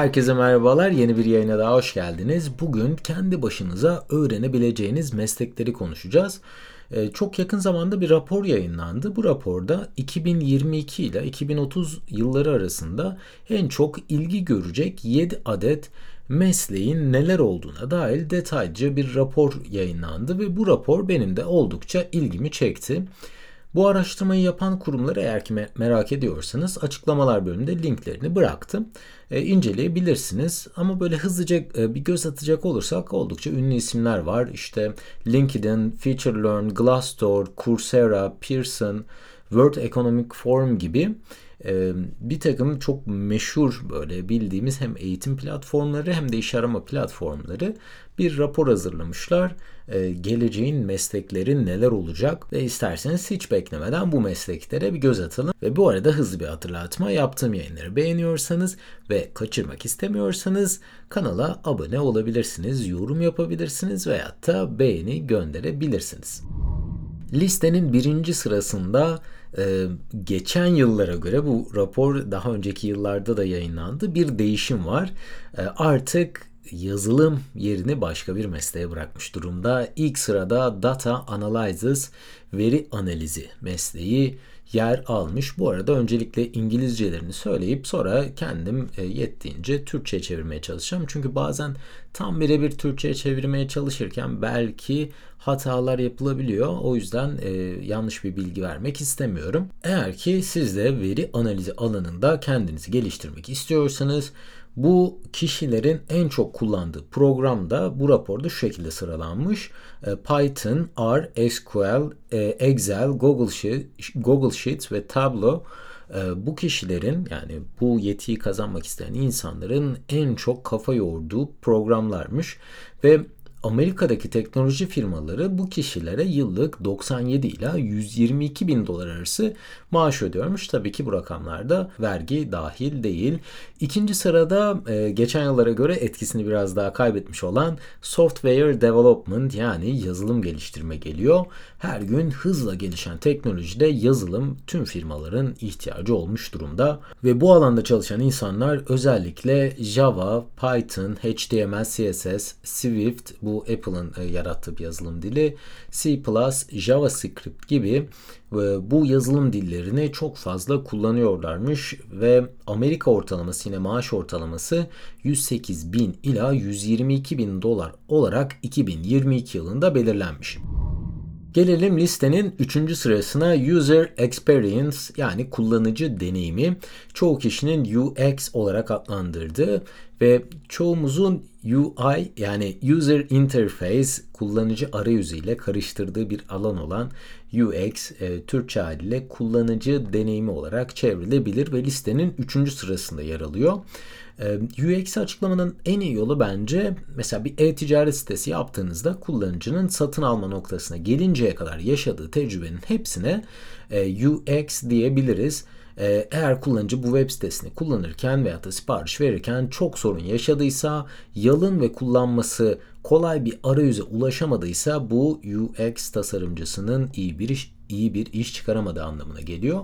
Herkese merhabalar. Yeni bir yayına daha hoş geldiniz. Bugün kendi başınıza öğrenebileceğiniz meslekleri konuşacağız. Ee, çok yakın zamanda bir rapor yayınlandı. Bu raporda 2022 ile 2030 yılları arasında en çok ilgi görecek 7 adet mesleğin neler olduğuna dair detaylıca bir rapor yayınlandı ve bu rapor benim de oldukça ilgimi çekti. Bu araştırmayı yapan kurumları eğer ki merak ediyorsanız açıklamalar bölümünde linklerini bıraktım. E, inceleyebilirsiniz. Ama böyle hızlıca e, bir göz atacak olursak oldukça ünlü isimler var. İşte LinkedIn, FeatureLearn, Glassdoor, Coursera, Pearson, World Economic Forum gibi e, bir takım çok meşhur böyle bildiğimiz hem eğitim platformları hem de iş arama platformları bir rapor hazırlamışlar. E, geleceğin meslekleri neler olacak ve isterseniz hiç beklemeden bu mesleklere bir göz atalım. Ve bu arada hızlı bir hatırlatma yaptığım yayınları beğeniyorsanız ve kaçırmak istemiyorsanız kanala abone olabilirsiniz, yorum yapabilirsiniz veyahut da beğeni gönderebilirsiniz. Listenin birinci sırasında e, geçen yıllara göre bu rapor daha önceki yıllarda da yayınlandı. Bir değişim var. E, artık yazılım yerini başka bir mesleğe bırakmış durumda. İlk sırada Data Analysis, veri analizi mesleği yer almış. Bu arada öncelikle İngilizcelerini söyleyip sonra kendim e, yettiğince Türkçe çevirmeye çalışacağım. Çünkü bazen tam birebir Türkçe çevirmeye çalışırken belki hatalar yapılabiliyor. O yüzden e, yanlış bir bilgi vermek istemiyorum. Eğer ki siz de veri analizi alanında kendinizi geliştirmek istiyorsanız bu kişilerin en çok kullandığı program da bu raporda şu şekilde sıralanmış. E, Python, R, SQL, e, Excel, Google Sheet, Google Sheets ve Tableau bu kişilerin yani bu yetiyi kazanmak isteyen insanların en çok kafa yorduğu programlarmış ve Amerika'daki teknoloji firmaları bu kişilere yıllık 97 ila 122 bin dolar arası maaş ödüyormuş. Tabii ki bu rakamlarda vergi dahil değil. İkinci sırada e, geçen yıllara göre etkisini biraz daha kaybetmiş olan software development yani yazılım geliştirme geliyor. Her gün hızla gelişen teknolojide yazılım tüm firmaların ihtiyacı olmuş durumda ve bu alanda çalışan insanlar özellikle Java, Python, HTML, CSS, Swift bu bu Apple'ın e, yarattığı bir yazılım dili. C++, JavaScript gibi e, bu yazılım dillerini çok fazla kullanıyorlarmış ve Amerika ortalaması yine maaş ortalaması 108 bin ila 122 bin dolar olarak 2022 yılında belirlenmiş. Gelelim listenin 3. sırasına User Experience yani kullanıcı deneyimi çoğu kişinin UX olarak adlandırdığı ve çoğumuzun UI yani User Interface kullanıcı arayüzü ile karıştırdığı bir alan olan UX e, Türkçe haliyle kullanıcı deneyimi olarak çevrilebilir ve listenin 3. sırasında yer alıyor. UX açıklamanın en iyi yolu bence mesela bir e-ticaret sitesi yaptığınızda kullanıcının satın alma noktasına gelinceye kadar yaşadığı tecrübenin hepsine e, UX diyebiliriz. E, eğer kullanıcı bu web sitesini kullanırken veya da sipariş verirken çok sorun yaşadıysa, yalın ve kullanması kolay bir arayüze ulaşamadıysa bu UX tasarımcısının iyi bir iş, iyi bir iş çıkaramadığı anlamına geliyor.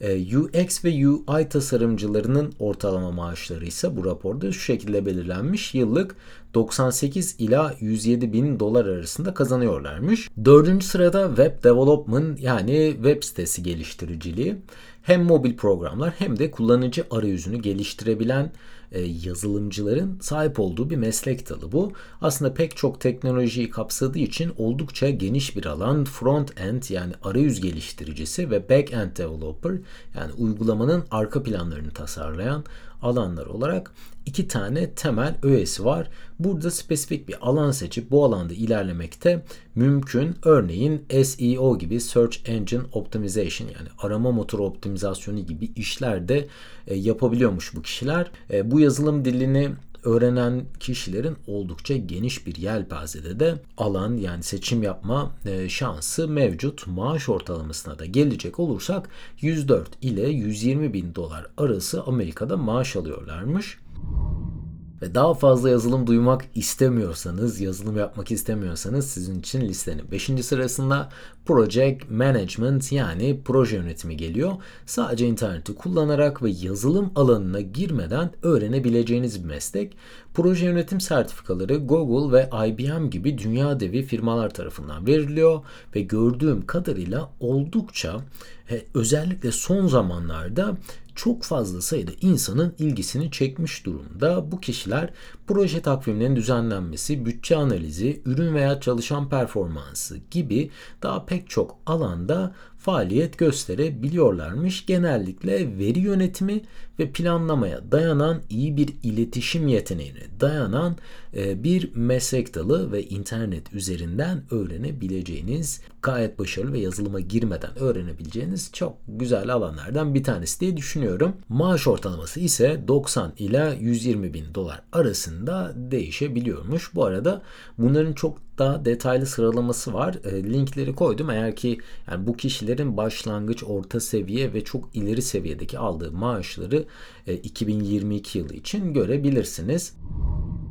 Ee, UX ve UI tasarımcılarının ortalama maaşları ise bu raporda şu şekilde belirlenmiş. Yıllık 98 ila 107 bin dolar arasında kazanıyorlarmış. Dördüncü sırada Web Development yani web sitesi geliştiriciliği. Hem mobil programlar hem de kullanıcı arayüzünü geliştirebilen e, yazılımcıların sahip olduğu bir meslek dalı bu. Aslında pek çok teknolojiyi kapsadığı için oldukça geniş bir alan. Front end yani arayüz geliştiricisi ve back end developer yani uygulamanın arka planlarını tasarlayan alanlar olarak iki tane temel öğesi var. Burada spesifik bir alan seçip bu alanda ilerlemekte mümkün. Örneğin SEO gibi Search Engine Optimization yani arama motoru optimizasyonu gibi işler de e, yapabiliyormuş bu kişiler. E, bu yazılım dilini öğrenen kişilerin oldukça geniş bir yelpazede de alan yani seçim yapma e, şansı mevcut. Maaş ortalamasına da gelecek olursak 104 ile 120 bin dolar arası Amerika'da maaş alıyorlarmış. Ve daha fazla yazılım duymak istemiyorsanız, yazılım yapmak istemiyorsanız sizin için listenin 5. sırasında Project Management yani proje yönetimi geliyor. Sadece interneti kullanarak ve yazılım alanına girmeden öğrenebileceğiniz bir meslek. Proje yönetim sertifikaları Google ve IBM gibi dünya devi firmalar tarafından veriliyor ve gördüğüm kadarıyla oldukça e, özellikle son zamanlarda çok fazla sayıda insanın ilgisini çekmiş durumda. Bu kişiler proje takvimlerinin düzenlenmesi, bütçe analizi, ürün veya çalışan performansı gibi daha pek çok alanda faaliyet gösterebiliyorlarmış. Genellikle veri yönetimi ve planlamaya dayanan iyi bir iletişim yeteneğine dayanan e, bir meslek dalı ve internet üzerinden öğrenebileceğiniz gayet başarılı ve yazılıma girmeden öğrenebileceğiniz çok güzel alanlardan bir tanesi diye düşünüyorum. Maaş ortalaması ise 90 ila 120 bin dolar arasında değişebiliyormuş. Bu arada bunların çok daha detaylı sıralaması var. E, linkleri koydum. Eğer ki yani bu kişilerin başlangıç, orta seviye ve çok ileri seviyedeki aldığı maaşları e, 2022 yılı için görebilirsiniz.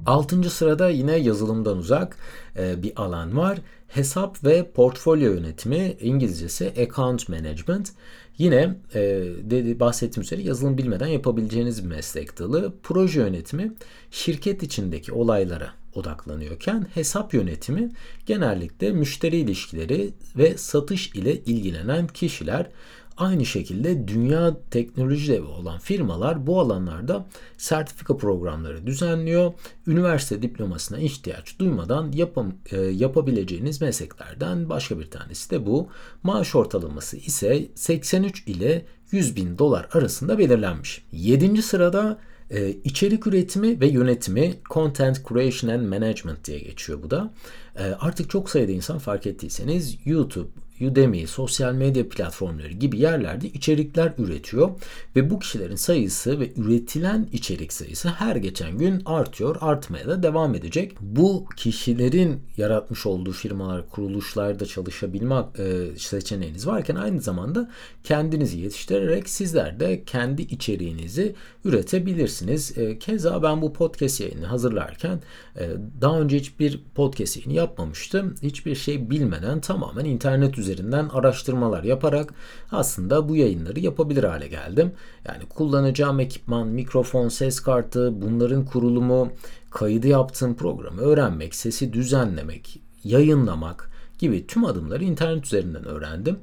Altıncı sırada yine yazılımdan uzak e, bir alan var. Hesap ve portfolyo yönetimi, İngilizcesi Account Management. Yine e, dedi, bahsettiğim üzere yazılım bilmeden yapabileceğiniz bir meslek dalı. Proje yönetimi şirket içindeki olaylara odaklanıyorken hesap yönetimi genellikle müşteri ilişkileri ve satış ile ilgilenen kişiler Aynı şekilde dünya teknoloji devi olan firmalar bu alanlarda sertifika programları düzenliyor. Üniversite diplomasına ihtiyaç duymadan yapam, e, yapabileceğiniz mesleklerden başka bir tanesi de bu. Maaş ortalaması ise 83 ile 100 bin dolar arasında belirlenmiş. 7. sırada e, içerik üretimi ve yönetimi Content Creation and Management diye geçiyor bu da. E, artık çok sayıda insan fark ettiyseniz YouTube, Udemy, sosyal medya platformları gibi yerlerde içerikler üretiyor ve bu kişilerin sayısı ve üretilen içerik sayısı her geçen gün artıyor, artmaya da devam edecek. Bu kişilerin yaratmış olduğu firmalar, kuruluşlarda çalışabilme e, seçeneğiniz varken aynı zamanda kendinizi yetiştirerek sizler de kendi içeriğinizi üretebilirsiniz. E, keza ben bu podcast yayını hazırlarken e, daha önce hiçbir podcast yayını yapmamıştım. Hiçbir şey bilmeden tamamen internet üzerinden üzerinden araştırmalar yaparak aslında bu yayınları yapabilir hale geldim. Yani kullanacağım ekipman, mikrofon, ses kartı, bunların kurulumu, kaydı yaptığım programı öğrenmek, sesi düzenlemek, yayınlamak gibi tüm adımları internet üzerinden öğrendim.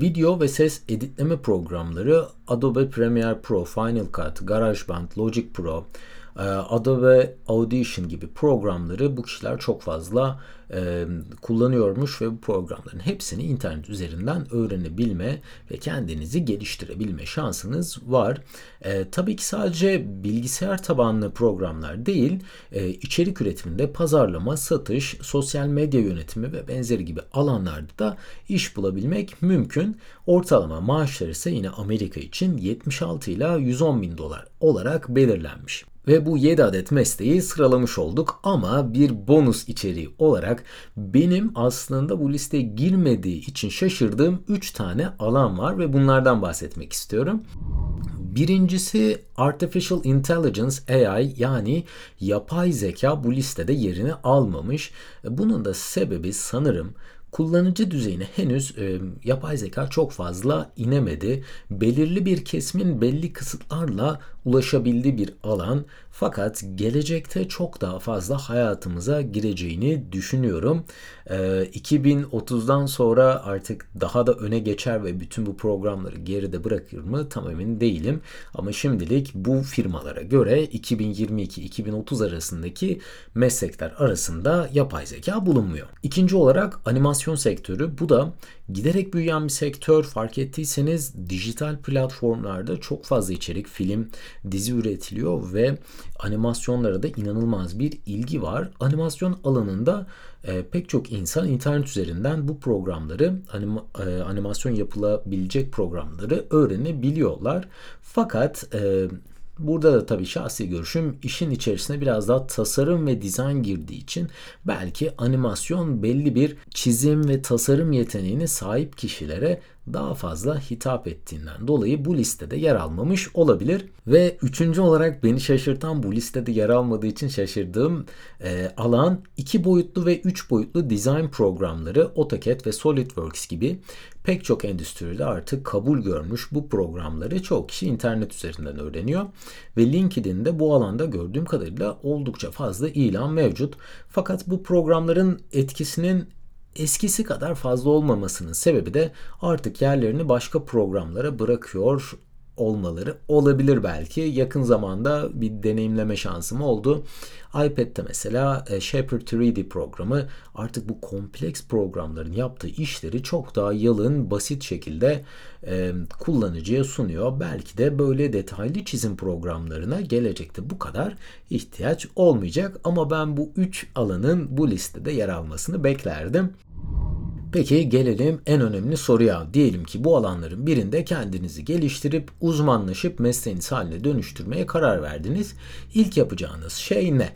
Video ve ses editleme programları Adobe Premiere Pro, Final Cut, GarageBand, Logic Pro, e, Adobe Audition gibi programları bu kişiler çok fazla e, kullanıyormuş ve bu programların hepsini internet üzerinden öğrenebilme ve kendinizi geliştirebilme şansınız var. E, tabii ki sadece bilgisayar tabanlı programlar değil, e, içerik üretiminde pazarlama, satış, sosyal medya yönetimi ve benzeri gibi alanlarda da iş bulabilmek mümkün. Ortalama maaşlar ise yine Amerika için 76 ila 110 bin dolar olarak belirlenmiş. Ve bu 7 adet mesleği sıralamış olduk ama bir bonus içeriği olarak benim aslında bu listeye girmediği için şaşırdığım 3 tane alan var ve bunlardan bahsetmek istiyorum. Birincisi Artificial Intelligence AI yani yapay zeka bu listede yerini almamış. Bunun da sebebi sanırım kullanıcı düzeyine henüz e, yapay zeka çok fazla inemedi. Belirli bir kesimin belli kısıtlarla ulaşabildiği bir alan fakat gelecekte çok daha fazla hayatımıza gireceğini düşünüyorum. E, 2030'dan sonra artık daha da öne geçer ve bütün bu programları geride bırakır mı tam emin değilim. Ama şimdilik bu firmalara göre 2022-2030 arasındaki meslekler arasında yapay zeka bulunmuyor. İkinci olarak animasyon sektörü. Bu da giderek büyüyen bir sektör. Fark ettiyseniz dijital platformlarda çok fazla içerik, film, dizi üretiliyor ve animasyonlara da inanılmaz bir ilgi var. Animasyon alanında e, pek çok insan internet üzerinden bu programları, anima, e, animasyon yapılabilecek programları öğrenebiliyorlar. Fakat e, Burada da tabii şahsi görüşüm işin içerisine biraz daha tasarım ve dizayn girdiği için belki animasyon belli bir çizim ve tasarım yeteneğine sahip kişilere daha fazla hitap ettiğinden dolayı bu listede yer almamış olabilir. Ve üçüncü olarak beni şaşırtan bu listede yer almadığı için şaşırdığım e, alan iki boyutlu ve üç boyutlu design programları AutoCAD ve SolidWorks gibi pek çok endüstride artık kabul görmüş bu programları çok kişi internet üzerinden öğreniyor ve LinkedIn'de bu alanda gördüğüm kadarıyla oldukça fazla ilan mevcut. Fakat bu programların etkisinin eskisi kadar fazla olmamasının sebebi de artık yerlerini başka programlara bırakıyor olmaları olabilir belki. Yakın zamanda bir deneyimleme şansım oldu. iPad'de mesela e, Shepherd 3D programı artık bu kompleks programların yaptığı işleri çok daha yalın, basit şekilde e, kullanıcıya sunuyor. Belki de böyle detaylı çizim programlarına gelecekte bu kadar ihtiyaç olmayacak ama ben bu üç alanın bu listede yer almasını beklerdim. Peki gelelim en önemli soruya. Diyelim ki bu alanların birinde kendinizi geliştirip uzmanlaşıp mesleğiniz haline dönüştürmeye karar verdiniz. İlk yapacağınız şey ne?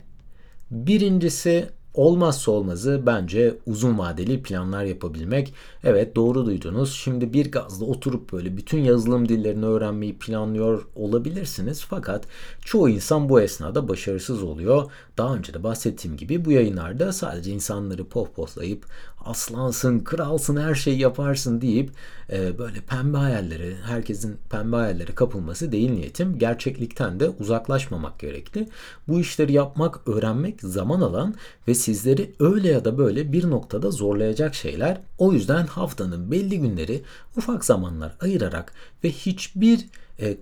Birincisi Olmazsa olmazı bence uzun vadeli planlar yapabilmek. Evet doğru duydunuz. Şimdi bir gazda oturup böyle bütün yazılım dillerini öğrenmeyi planlıyor olabilirsiniz. Fakat çoğu insan bu esnada başarısız oluyor. Daha önce de bahsettiğim gibi bu yayınlarda sadece insanları pohpohlayıp aslansın, kralsın, her şeyi yaparsın deyip e, böyle pembe hayalleri, herkesin pembe hayallere kapılması değil niyetim. Gerçeklikten de uzaklaşmamak gerekli. Bu işleri yapmak, öğrenmek zaman alan ve sizleri öyle ya da böyle bir noktada zorlayacak şeyler. O yüzden haftanın belli günleri ufak zamanlar ayırarak ve hiçbir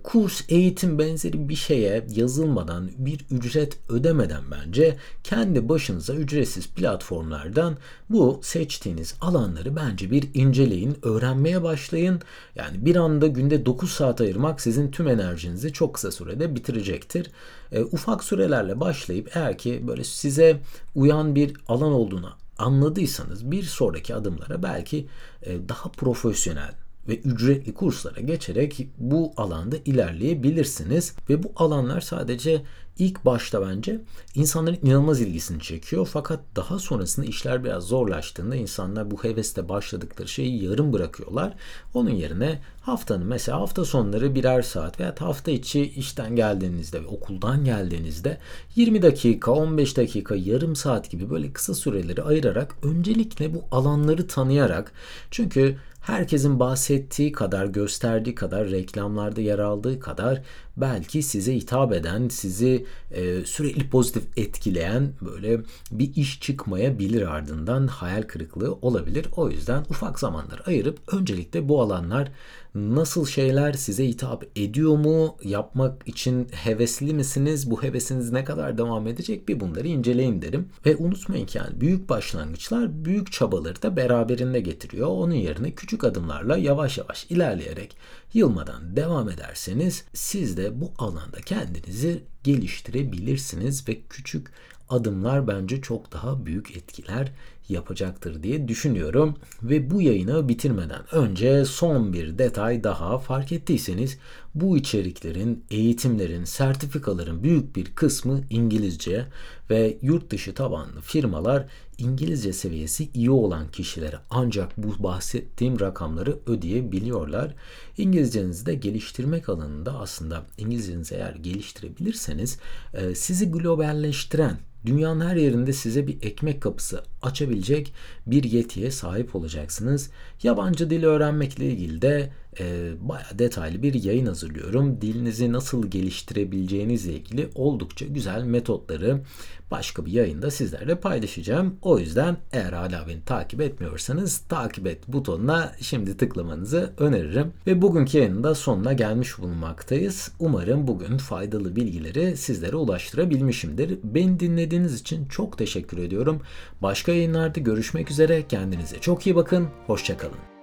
kurs, eğitim benzeri bir şeye yazılmadan, bir ücret ödemeden bence kendi başınıza ücretsiz platformlardan bu seçtiğiniz alanları bence bir inceleyin, öğrenmeye başlayın. Yani bir anda günde 9 saat ayırmak sizin tüm enerjinizi çok kısa sürede bitirecektir. E, ufak sürelerle başlayıp eğer ki böyle size uyan bir alan olduğunu anladıysanız bir sonraki adımlara belki e, daha profesyonel ve ücretli kurslara geçerek bu alanda ilerleyebilirsiniz. Ve bu alanlar sadece ilk başta bence insanların inanılmaz ilgisini çekiyor. Fakat daha sonrasında işler biraz zorlaştığında insanlar bu heveste başladıkları şeyi yarım bırakıyorlar. Onun yerine haftanın mesela hafta sonları birer saat veya hafta içi işten geldiğinizde ve okuldan geldiğinizde 20 dakika, 15 dakika, yarım saat gibi böyle kısa süreleri ayırarak öncelikle bu alanları tanıyarak çünkü herkesin bahsettiği kadar, gösterdiği kadar, reklamlarda yer aldığı kadar belki size hitap eden, sizi e, sürekli pozitif etkileyen böyle bir iş çıkmayabilir ardından hayal kırıklığı olabilir. O yüzden ufak zamanlar ayırıp öncelikle bu alanlar nasıl şeyler size hitap ediyor mu? Yapmak için hevesli misiniz? Bu hevesiniz ne kadar devam edecek? Bir bunları inceleyin derim. Ve unutmayın ki yani büyük başlangıçlar büyük çabaları da beraberinde getiriyor. Onun yerine küçük adımlarla yavaş yavaş ilerleyerek yılmadan devam ederseniz siz de bu alanda kendinizi geliştirebilirsiniz ve küçük adımlar bence çok daha büyük etkiler yapacaktır diye düşünüyorum. Ve bu yayını bitirmeden önce son bir detay daha fark ettiyseniz bu içeriklerin, eğitimlerin, sertifikaların büyük bir kısmı İngilizce ve yurt dışı tabanlı firmalar İngilizce seviyesi iyi olan kişilere ancak bu bahsettiğim rakamları ödeyebiliyorlar. İngilizcenizi de geliştirmek alanında aslında İngilizcenizi eğer geliştirebilirseniz e, sizi globalleştiren dünyanın her yerinde size bir ekmek kapısı açabilecek bir yetiye sahip olacaksınız. Yabancı dil öğrenmekle ilgili de e, bayağı detaylı bir yayın hazırlıyorum. Dilinizi nasıl geliştirebileceğinizle ilgili oldukça güzel metotları başka bir yayında sizlerle paylaşacağım. O yüzden eğer hala beni takip etmiyorsanız takip et butonuna şimdi tıklamanızı öneririm. Ve bugünkü yayının da sonuna gelmiş bulunmaktayız. Umarım bugün faydalı bilgileri sizlere ulaştırabilmişimdir. Beni dinlediğiniz için çok teşekkür ediyorum. Başka yayınlarda görüşmek üzere. Kendinize çok iyi bakın. Hoşçakalın.